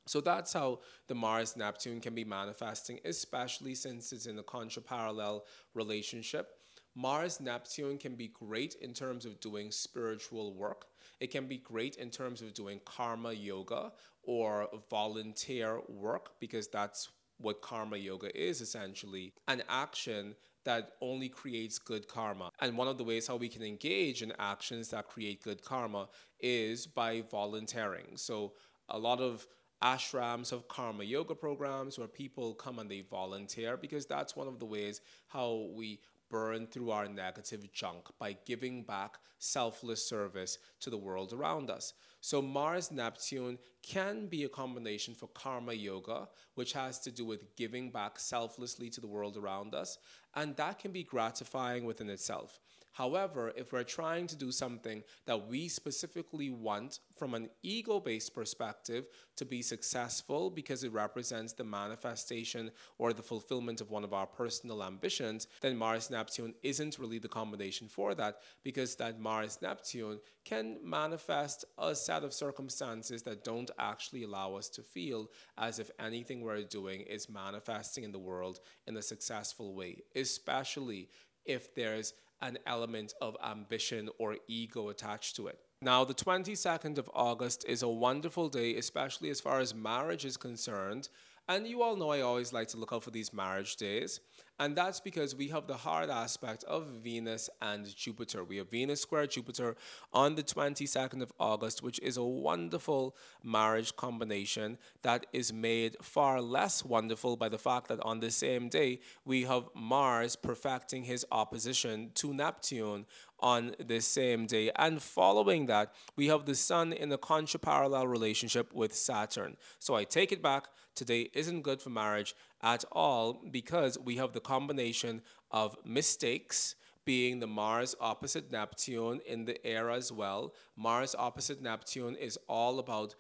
A: So that's how the Mars Neptune can be manifesting, especially since it's in a contraparallel relationship. Mars Neptune can be great in terms of doing spiritual work. It can be great in terms of doing karma yoga or volunteer work because that's what karma yoga is essentially an action that only creates good karma. And one of the ways how we can engage in actions that create good karma is by volunteering. So a lot of ashrams of karma yoga programs where people come and they volunteer because that's one of the ways how we burn through our negative junk by giving back selfless service to the world around us. So, Mars Neptune can be a combination for karma yoga, which has to do with giving back selflessly to the world around us, and that can be gratifying within itself. However, if we're trying to do something that we specifically want from an ego based perspective to be successful because it represents the manifestation or the fulfillment of one of our personal ambitions, then Mars Neptune isn't really the combination for that because that Mars Neptune can manifest a set of circumstances that don't actually allow us to feel as if anything we're doing is manifesting in the world in a successful way, especially if there's an element of ambition or ego attached to it. Now, the 22nd of August is a wonderful day, especially as far as marriage is concerned. And you all know I always like to look out for these marriage days. And that's because we have the hard aspect of Venus and Jupiter. We have Venus square Jupiter on the 22nd of August, which is a wonderful marriage combination that is made far less wonderful by the fact that on the same day we have Mars perfecting his opposition to Neptune on the same day. And following that, we have the Sun in a contraparallel relationship with Saturn. So I take it back. Today isn't good for marriage at all because we have the combination of mistakes being the Mars opposite Neptune in the air as well. Mars opposite Neptune is all about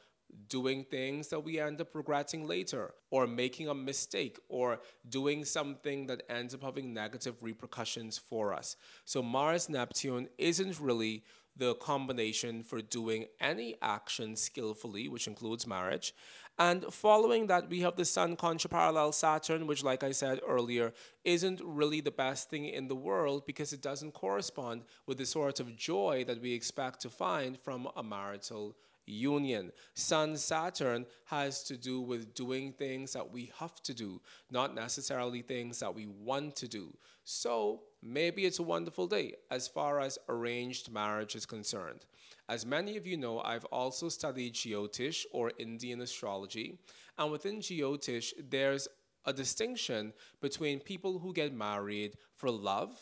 A: doing things that we end up regretting later, or making a mistake, or doing something that ends up having negative repercussions for us. So, Mars Neptune isn't really the combination for doing any action skillfully, which includes marriage. And following that, we have the Sun Contra parallel Saturn, which, like I said earlier, isn't really the best thing in the world because it doesn't correspond with the sort of joy that we expect to find from a marital union. Sun Saturn has to do with doing things that we have to do, not necessarily things that we want to do. So maybe it's a wonderful day as far as arranged marriage is concerned. As many of you know, I've also studied Jyotish or Indian astrology, and within Jyotish, there's a distinction between people who get married for love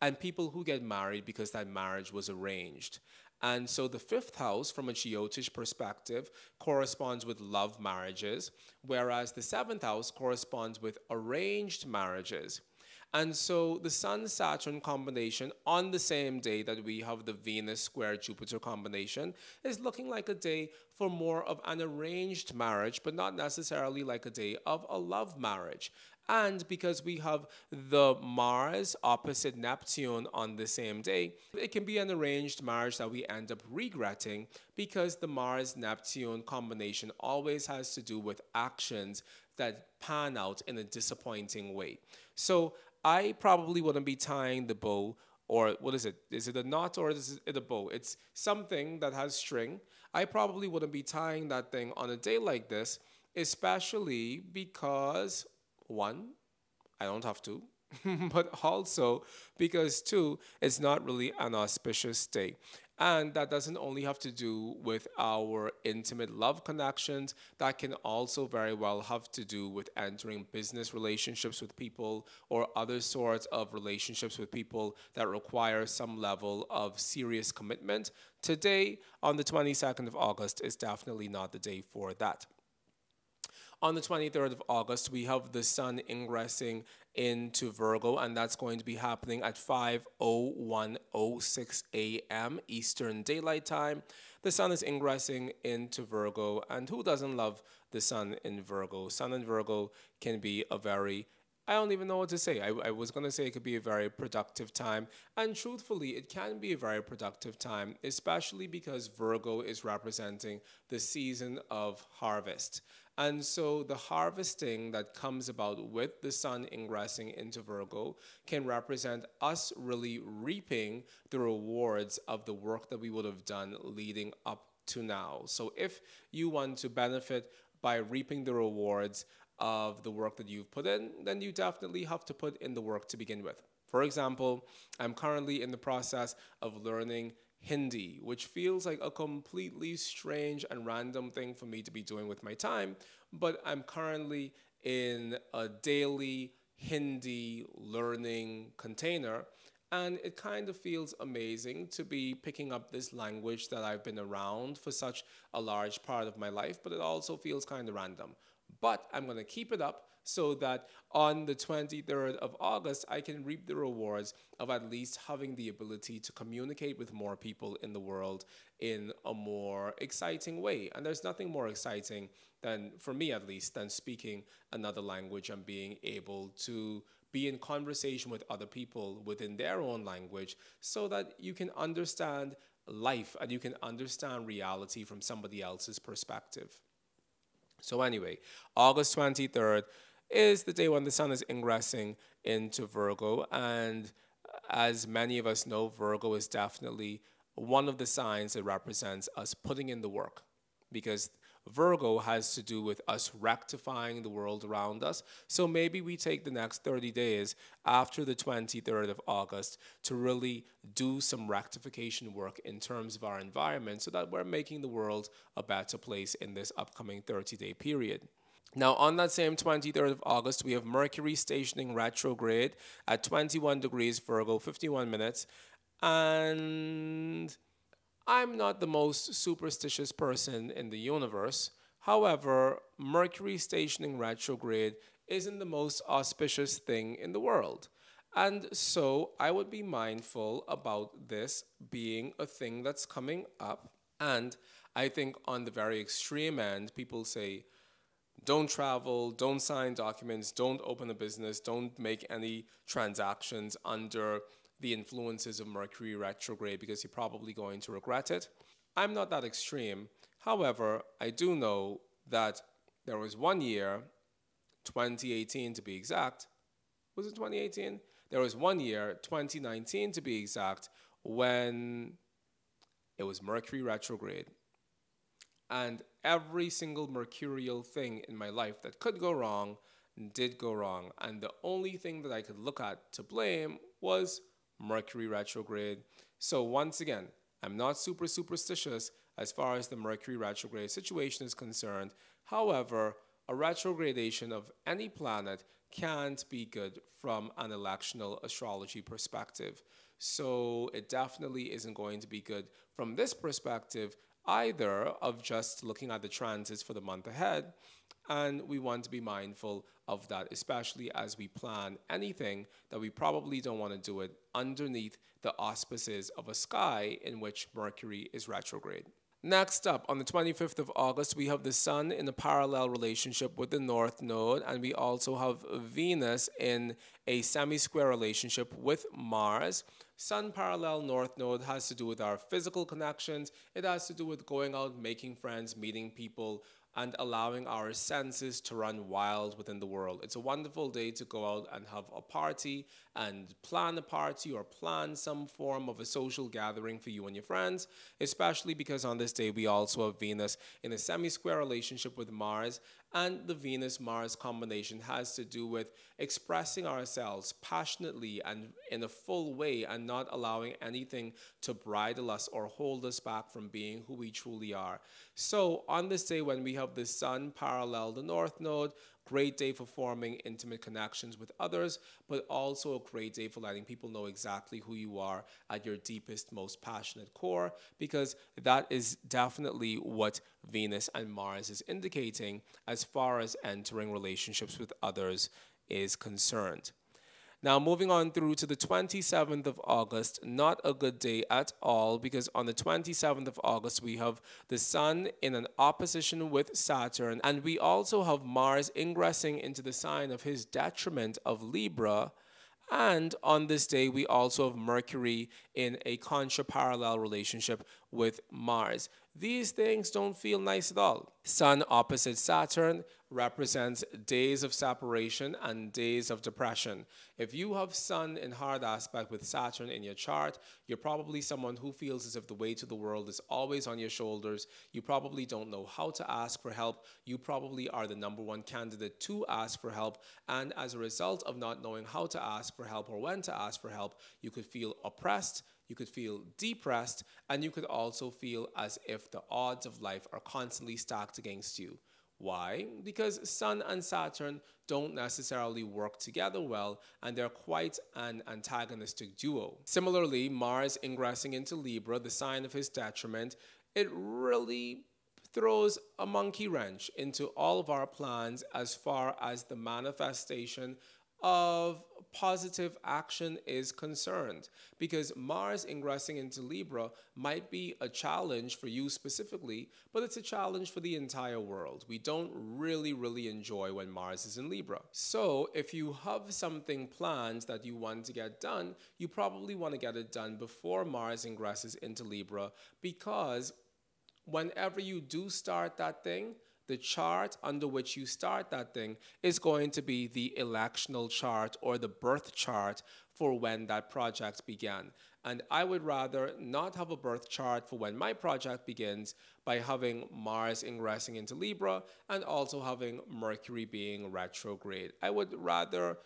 A: and people who get married because that marriage was arranged. And so the fifth house, from a Jyotish perspective, corresponds with love marriages, whereas the seventh house corresponds with arranged marriages. And so the Sun Saturn combination on the same day that we have the Venus square Jupiter combination is looking like a day for more of an arranged marriage, but not necessarily like a day of a love marriage. And because we have the Mars opposite Neptune on the same day, it can be an arranged marriage that we end up regretting because the Mars Neptune combination always has to do with actions that pan out in a disappointing way. So I probably wouldn't be tying the bow or what is it? Is it a knot or is it a bow? It's something that has string. I probably wouldn't be tying that thing on a day like this, especially because one, I don't have to, but also because two, it's not really an auspicious day. And that doesn't only have to do with our intimate love connections, that can also very well have to do with entering business relationships with people or other sorts of relationships with people that require some level of serious commitment. Today, on the 22nd of August, is definitely not the day for that. On the 23rd of August, we have the sun ingressing into Virgo, and that's going to be happening at 5:01:06 a.m. Eastern Daylight Time. The sun is ingressing into Virgo, and who doesn't love the sun in Virgo? Sun in Virgo can be a very I don't even know what to say. I, I was going to say it could be a very productive time. And truthfully, it can be a very productive time, especially because Virgo is representing the season of harvest. And so the harvesting that comes about with the sun ingressing into Virgo can represent us really reaping the rewards of the work that we would have done leading up to now. So if you want to benefit by reaping the rewards of the work that you've put in, then you definitely have to put in the work to begin with. For example, I'm currently in the process of learning Hindi, which feels like a completely strange and random thing for me to be doing with my time, but I'm currently in a daily Hindi learning container. And it kind of feels amazing to be picking up this language that I've been around for such a large part of my life, but it also feels kind of random. But I'm to keep it up so that on the 23rd of August, I can reap the rewards of at least having the ability to communicate with more people in the world in a more exciting way. And there's nothing more exciting than, for me at least, than speaking another language and being able to be in conversation with other people within their own language so that you can understand life and you can understand reality from somebody else's perspective. So, anyway, August 23rd is the day when the sun is ingressing into Virgo. And as many of us know, Virgo is definitely one of the signs that represents us putting in the work because Virgo has to do with us rectifying the world around us. So maybe we take the next 30 days after the 23rd of August to really do some rectification work in terms of our environment so that we're making the world a better place in this upcoming 30 day period. Now, on that same 23rd of August, we have Mercury stationing retrograde at 21 degrees Virgo, 51 minutes. And I'm not the most superstitious person in the universe. However, Mercury stationing retrograde isn't the most auspicious thing in the world. And so I would be mindful about this being a thing that's coming up. And I think on the very extreme end, people say, don't travel, don't sign documents, don't open a business, don't make any transactions under the influences of Mercury retrograde because you're probably going to regret it. I'm not that extreme. However, I do know that there was one year, 2018 to be exact. Was it 2018? There was one year, 2019 to be exact, when it was Mercury retrograde. And every single mercurial thing in my life that could go wrong did go wrong. And the only thing that I could look at to blame was Mercury retrograde. So, once again, I'm not super superstitious as far as the Mercury retrograde situation is concerned. However, a retrogradation of any planet can't be good from an electional astrology perspective. So, it definitely isn't going to be good from this perspective either of just looking at the transits for the month ahead. And we want to be mindful of that, especially as we plan anything that we probably don't want to do it underneath the auspices of a sky in which Mercury is retrograde. Next up, on the 25th of August, we have the Sun in a parallel relationship with the North Node, and we also have Venus in a semi square relationship with Mars. Sun parallel North Node has to do with our physical connections, it has to do with going out, making friends, meeting people, and allowing our senses to run wild within the world. It's a wonderful day to go out and have a party and plan a party or plan some form of a social gathering for you and your friends, especially because on this day we also have Venus in a semi square relationship with Mars, and the Venus Mars combination has to do with expressing ourselves passionately and in a full way and not allowing anything to bridle us or hold us back from being who we truly are. So, on this day, when we have the Sun parallel the North Node, great day for forming intimate connections with others, but also a great day for letting people know exactly who you are at your deepest, most passionate core, because that is definitely what Venus and Mars is indicating as far as entering relationships with others is concerned. Now, moving on through to the 27th of August, not a good day at all because on the 27th of August, we have the Sun in an opposition with Saturn, and we also have Mars ingressing into the sign of his detriment of Libra. And on this day, we also have Mercury in a contra parallel relationship with Mars. These things don't feel nice at all. Sun opposite Saturn represents days of separation and days of depression. If you have Sun in hard aspect with Saturn in your chart, you're probably someone who feels as if the weight of the world is always on your shoulders. You probably don't know how to ask for help. You probably are the number one candidate to ask for help. And as a result of not knowing how to ask for help or when to ask for help, you could feel oppressed you could feel depressed, and you could also feel as if the odds of life are constantly stacked against you. Why? Because Sun and Saturn don't necessarily work together well and they're quite an antagonistic duo. Similarly, Mars ingressing into Libra, the sign of his detriment, it really throws a monkey wrench into all of our plans as far as the manifestation of positive action is concerned because Mars ingressing into Libra might be a challenge for you specifically, but it's a challenge for the entire world. We don't really, really enjoy when Mars is in Libra. So, if you have something planned that you want to get done, you probably want to get it done before Mars ingresses into Libra because whenever you do start that thing, the chart under which you start that thing is going to be the electional chart or the birth chart for when that project began. And I would rather not have a birth chart for when my project begins by having Mars ingressing into Libra and also having Mercury being retrograde. I would rather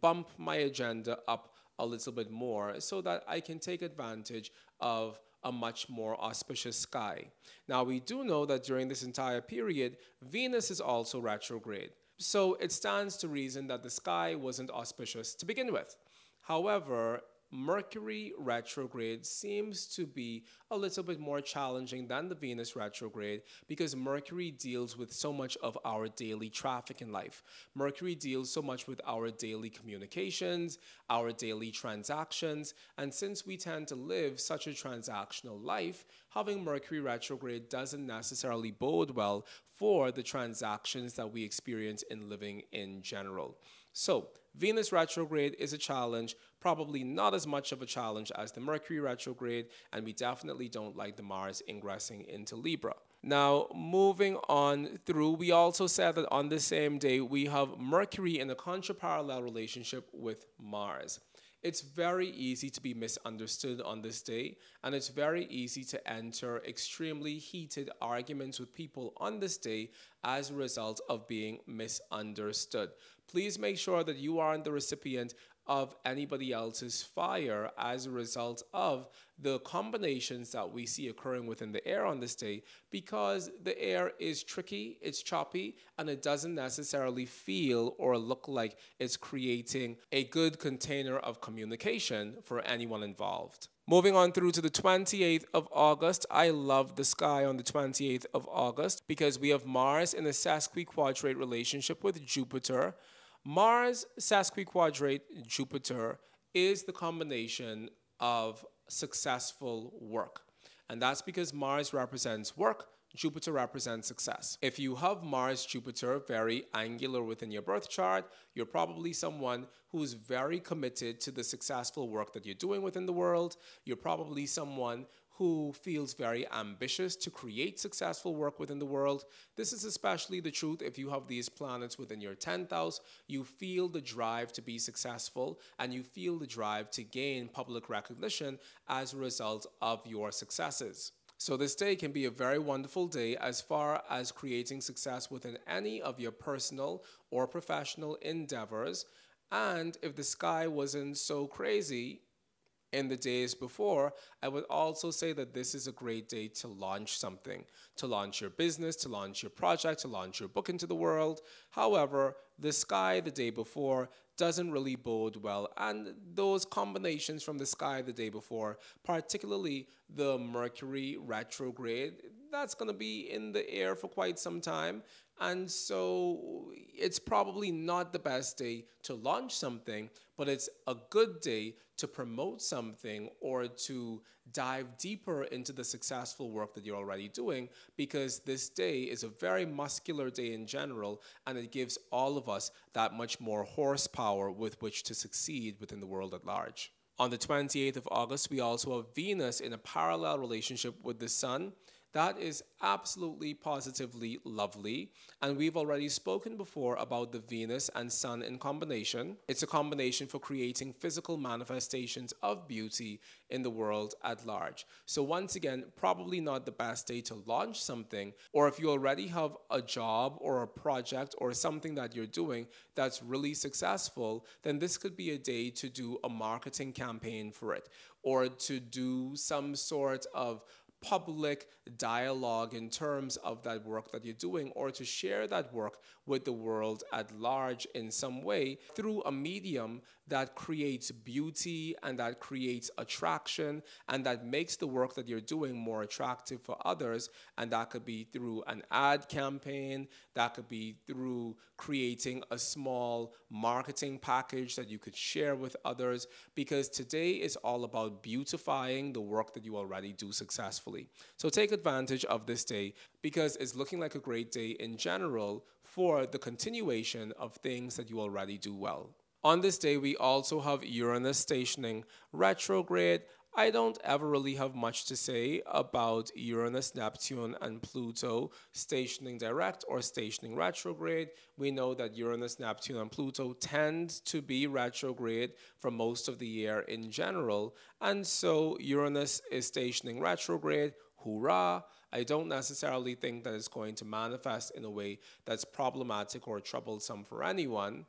A: bump my agenda up a little bit more so that I can take advantage of a much more auspicious sky. Now, we do know that during this entire period, Venus is also retrograde. So it stands to reason that the sky wasn't auspicious to begin with. However, Mercury retrograde seems to be a little bit more challenging than the Venus retrograde because Mercury deals with so much of our daily traffic in life. Mercury deals so much with our daily communications, our daily transactions, and since we tend to live such a transactional life, having Mercury retrograde doesn't necessarily bode well for the transactions that we experience in living in general. So, Venus retrograde is a challenge, probably not as much of a challenge as the Mercury retrograde, and we definitely don't like the Mars ingressing into Libra. Now, moving on through, we also said that on the same day we have Mercury in a contraparallel relationship with Mars. It's very easy to be misunderstood on this day, and it's very easy to enter extremely heated arguments with people on this day as a result of being misunderstood. Please make sure that you aren't the recipient of anybody else's fire as a result of the combinations that we see occurring within the air on this day because the air is tricky, it's choppy, and it doesn't necessarily feel or look like it's creating a good container of communication for anyone involved. Moving on through to the 28th of August, I love the sky on the 28th of August because we have Mars in a sesquiquadrate relationship with Jupiter. Mars sesquiquadrate Jupiter is the combination of successful work. And that's because Mars represents work, Jupiter represents success. If you have Mars Jupiter very angular within your birth chart, you're probably someone who's very committed to the successful work that you're doing within the world. You're probably someone who feels very ambitious to create successful work within the world. This is especially the truth if you have these planets within your 10th house. You feel the drive to be successful and you feel the drive to gain public recognition as a result of your successes. So, this day can be a very wonderful day as far as creating success within any of your personal or professional endeavors. And if the sky wasn't so crazy, in the days before, I would also say that this is a great day to launch something, to launch your business, to launch your project, to launch your book into the world. However, the sky the day before doesn't really bode well. And those combinations from the sky the day before, particularly the Mercury retrograde, that's going to be in the air for quite some time. And so it's probably not the best day to launch something, but it's a good day to promote something or to dive deeper into the successful work that you're already doing because this day is a very muscular day in general and it gives all of us that much more horsepower with which to succeed within the world at large. On the 28th of August, we also have Venus in a parallel relationship with the Sun. That is absolutely positively lovely. And we've already spoken before about the Venus and Sun in combination. It's a combination for creating physical manifestations of beauty in the world at large. So, once again, probably not the best day to launch something, or if you already have a job or a project or something that you're doing that's really successful, then this could be a day to do a marketing campaign for it or to do some sort of public dialogue in terms of that work that you're doing or to share that work with the world at large in some way through a medium that creates beauty and that creates attraction and that makes the work that you're doing more attractive for others. And that could be through an ad campaign, that could be through creating a small marketing package that you could share with others. Because today is all about beautifying the work that you already do successfully. So take advantage of this day because it's looking like a great day in general for the continuation of things that you already do well. On this day, we also have Uranus stationing retrograde I don't ever really have much to say about Uranus, Neptune, and Pluto stationing direct or stationing retrograde. We know that Uranus, Neptune, and Pluto tend to be retrograde for most of the year in general. And so Uranus is stationing retrograde. Hoorah! I don't necessarily think that it's going to manifest in a way that's problematic or troublesome for anyone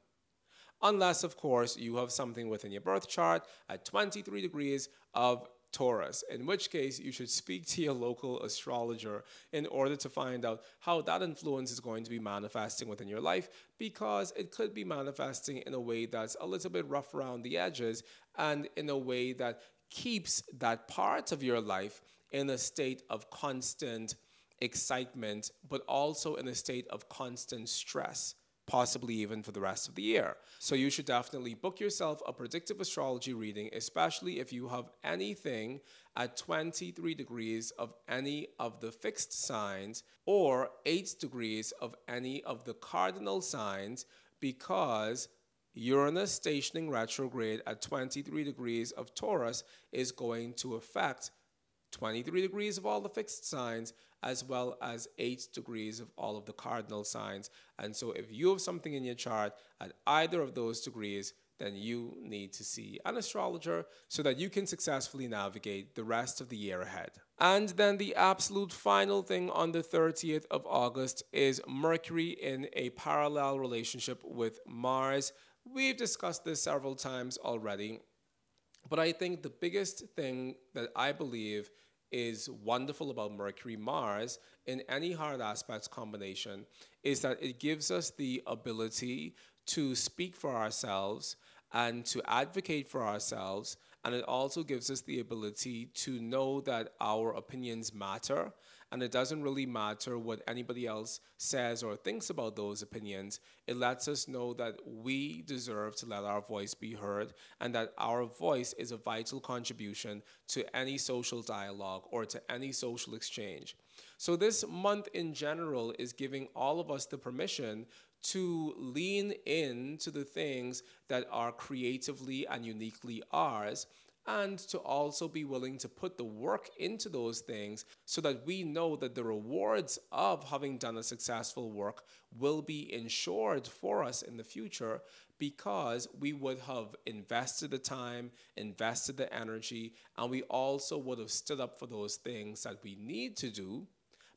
A: unless, of course, you have something within your birth chart at 23 degrees of Taurus, in which case you should speak to your local astrologer in order to find out how that influence is going to be manifesting within your life because it could be manifesting in a way that's a little bit rough around the edges and in a way that keeps that part of your life in a state of constant excitement, but also in a state of constant stress possibly even for the rest of the year. So you should definitely book yourself a predictive astrology reading, especially if you have anything at 23 degrees of any of the fixed signs or 8 degrees of any of the cardinal signs because Uranus stationing retrograde at 23 degrees of Taurus is going to affect 23 degrees of all the fixed signs as well as 8 degrees of all of the cardinal signs. And so if you have something in your chart at either of those degrees, then you need to see an astrologer so that you can successfully navigate the rest of the year ahead. And then the absolute final thing on the 30th of August is Mercury in a parallel relationship with Mars. We've discussed this several times already, but I think the biggest thing that I believe is wonderful about Mercury Mars in any hard aspects combination is that it gives us the ability to speak for ourselves and to advocate for ourselves. And it also gives us the ability to know that our opinions matter and it doesn't really matter what anybody else says or thinks about those opinions. It lets us know that we deserve to let our voice be heard and that our voice is a vital contribution to any social dialogue or to any social exchange. So, this month in general is giving all of us the permission to lean into the things that are creatively and uniquely ours and to also be willing to put the work into those things so that we know that the rewards of having done a successful work will be ensured for us in the future because we would have invested the time, invested the energy, and we also would have stood up for those things that we need to do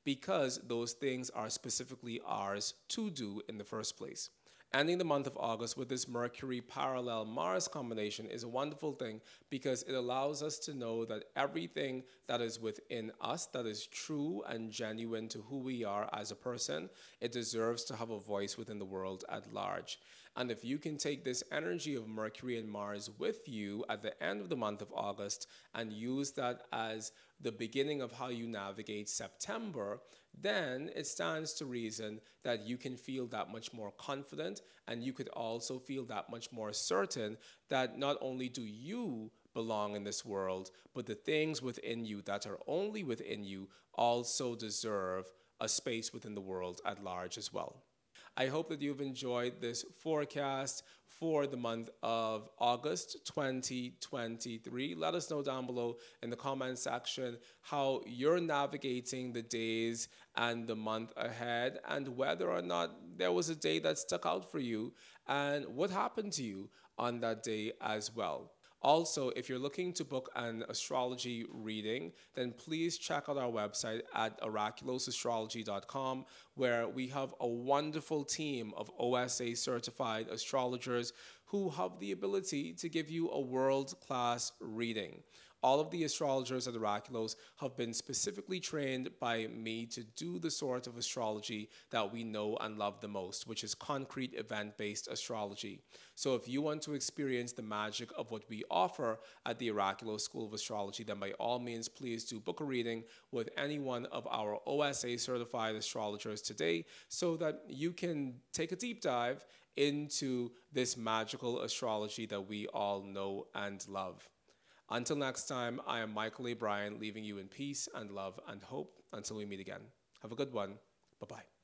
A: because those things are specifically ours to do in the first place. Ending the month of August with this Mercury parallel Mars combination is a wonderful thing because it allows us to know that everything that is within us, that is true and genuine to who we are as a person, it deserves to have a voice within the world at large. And if you can take this energy of Mercury and Mars with you at the end of the month of August and use that as the beginning of how you navigate September, then it stands to reason that you can feel that much more confident and you could also feel that much more certain that not only do you belong in this world, but the things within you that are only within you also deserve a space within the world at large as well. I hope that you've enjoyed this forecast for the month of August 2023. Let us know down below in the comment section how you're navigating the days and the month ahead and whether or not there was a day that stuck out for you and what happened to you on that day as well. Also, if you're looking to book an astrology reading, then please check out our website at oraculosastrology.com, where we have a wonderful team of OSA certified astrologers who have the ability to give you a world class reading. All of the astrologers at Oraculos have been specifically trained by me to do the sort of astrology that we know and love the most, which is concrete event based astrology. So if you want to experience the magic of what we offer at the Oraculos School of Astrology, then by all means, please do book a reading with any one of our OSA certified astrologers today so that you can take a deep dive into this magical astrology that we all know and love. Until next time, I am Michael A. Bryan, leaving you in peace and love and hope until we meet again. Have a good one. Bye bye.